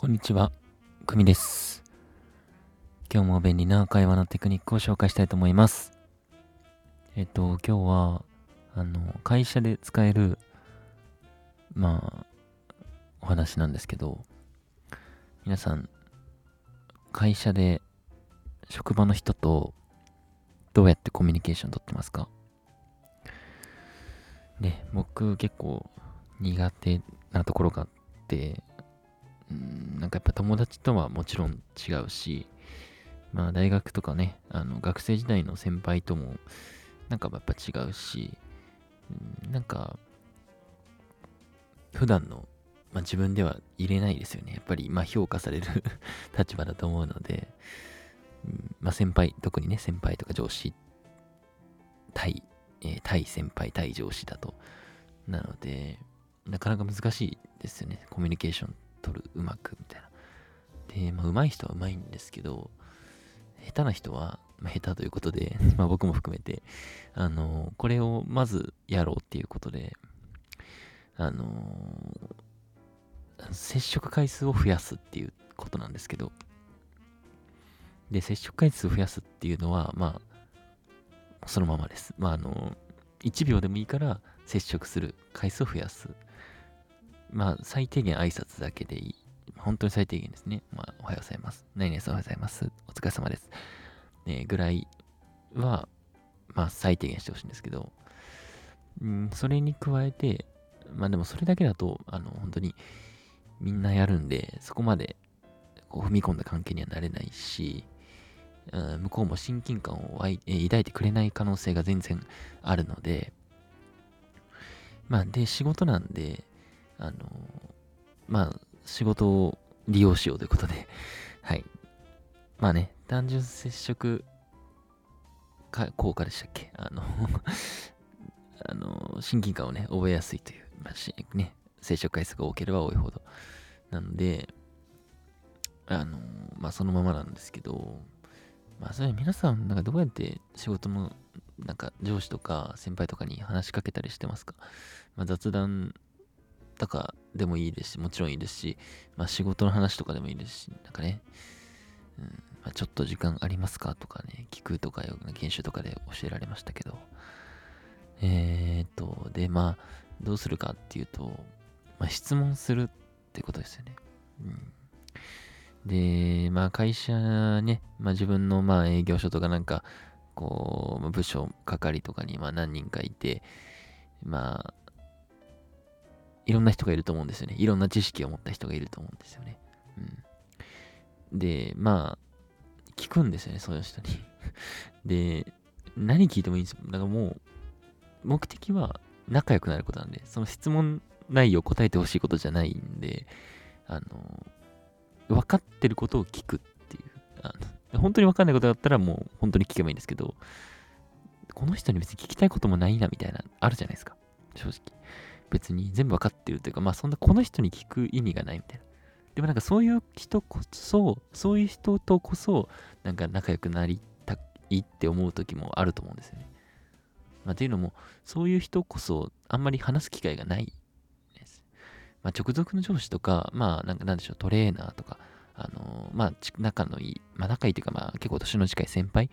こんにちは、くみです。今日も便利な会話のテクニックを紹介したいと思います。えっと、今日は、あの、会社で使える、まあ、お話なんですけど、皆さん、会社で職場の人とどうやってコミュニケーション取ってますか？で、僕結構苦手なところがあって、なんかやっぱ友達とはもちろん違うし、まあ大学とかね、あの学生時代の先輩ともなんかやっぱ違うし、うんなんか普段の、まあ、自分では入れないですよね。やっぱりまあ評価される 立場だと思うので、まあ先輩、特にね先輩とか上司対、えー対先輩対上司だと。なので、なかなか難しいですよね。コミュニケーション取る、うまくみたいな。で、まあ、上手い人は上手いんですけど、下手な人は、まあ、下手ということで、まあ僕も含めて、あのこれをまずやろうっていうことで、あの接触回数を増やすっていうことなんですけど、で、接触回数を増やすっていうのは、まあ、そのままです。まあ、あの、1秒でもいいから接触する回数を増やす。まあ、最低限挨拶だけでいい。本当に最低限ですね。まあ、おはようございます。何々さんおはようございます。お疲れ様です。ね、ぐらいは、まあ、最低限してほしいんですけど、うん、それに加えて、まあでもそれだけだと、あの、本当にみんなやるんで、そこまでこう踏み込んだ関係にはなれないし、うん向こうも親近感を抱いてくれない可能性が全然あるので、まあ、で、仕事なんで、あの、まあ、仕事を利用しようということで、はい。まあね、単純接触効果でしたっけ？あの、あの、親近感をね、覚えやすいという、まあしね、接触回数が多ければ多いほど。なので、あの、まあそのままなんですけど、まあそれ皆さん、なんかどうやって仕事の、なんか上司とか先輩とかに話しかけたりしてますか、まあ、雑談とかでもいいですし、もちろんいいですし、まあ仕事の話とかでもいいですし、なんかね、うんまあ、ちょっと時間ありますかとかね、聞くとか、研修とかで教えられましたけど、えーっと、で、まあ、どうするかっていうと、まあ、質問するってことですよね。うん。で、まあ会社ね、まあ自分のまあ営業所とかなんか、こう、部署係とかにま何人かいて、まあ、いろんな人がいると思うんですよね。いろんな知識を持った人がいると思うんですよね。うん。で、まあ、聞くんですよね、そういう人に。で、何聞いてもいいんですよ。だからもう、目的は仲良くなることなんで、その質問内容を答えてほしいことじゃないんで、あの、分かってることを聞くっていう。あの本当に分かんないことだったらもう本当に聞けばいいんですけど、この人に別に聞きたいこともないなみたいな、あるじゃないですか。正直。別に全部分かってるというか、まあそんなこの人に聞く意味がないみたいな。でもなんかそういう人こそ、そういう人とこそ、なんか仲良くなりたいって思う時もあると思うんですよね。まあ、っていうのも、そういう人こそあんまり話す機会がないです。まあ、直属の上司とか、まあ、なんかなんでしょう、トレーナーとか、あのーまあ、仲のいい、まあ、仲いいというか、まあ、結構年の近い先輩、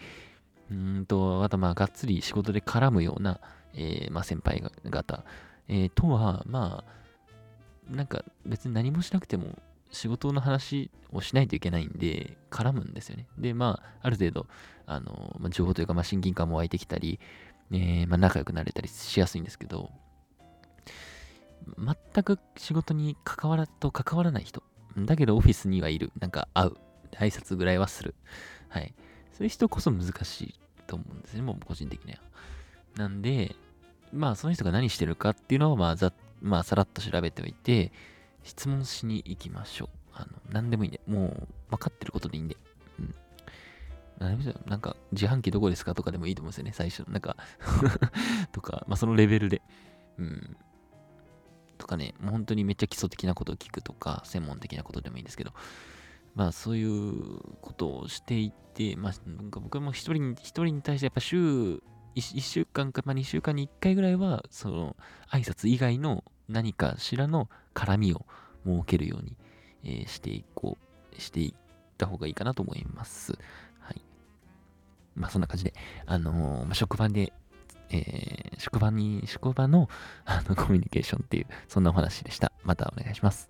うんと、あと、まあ、がっつり仕事で絡むような、えーまあ、先輩方、えーとは、まあ、なんか別に何もしなくても仕事の話をしないといけないんで、絡むんですよね。で、まあ、ある程度、あの、まあ、情報というか、まあ、親近感も湧いてきたり、えーまあ、仲良くなれたりしやすいんですけど、全く仕事に関わらと関わらない人。だけどオフィスにはいる。なんか会う。挨拶ぐらいはする。はい。そういう人こそ難しいと思うんですね。もう個人的には。なんで、まあその人が何してるかっていうのをまあざまあさらっと調べておいて、質問しに行きましょう。あの、何でもいいんで、もう分かってることでいいんで。うん。何でもいいですよなんか、自販機どこですかとかでもいいと思うんですよね、最初。なんか とか、まあそのレベルで。うん。とかね、もう本当にめっちゃ基礎的なことを聞くとか、専門的なことでもいいんですけど、まあそういうことをしていて、まあなんか僕も一人に、一人に対してやっぱ週1週間か、まあ、2週間に1回ぐらいは、その、挨拶以外の何かしらの絡みを設けるようにえー、していこう、していった方がいいかなと思います。はい。まあそんな感じで、あのー、ま、職場で、えー、職場に、職場のあのコミュニケーションっていう、そんなお話でした。またお願いします。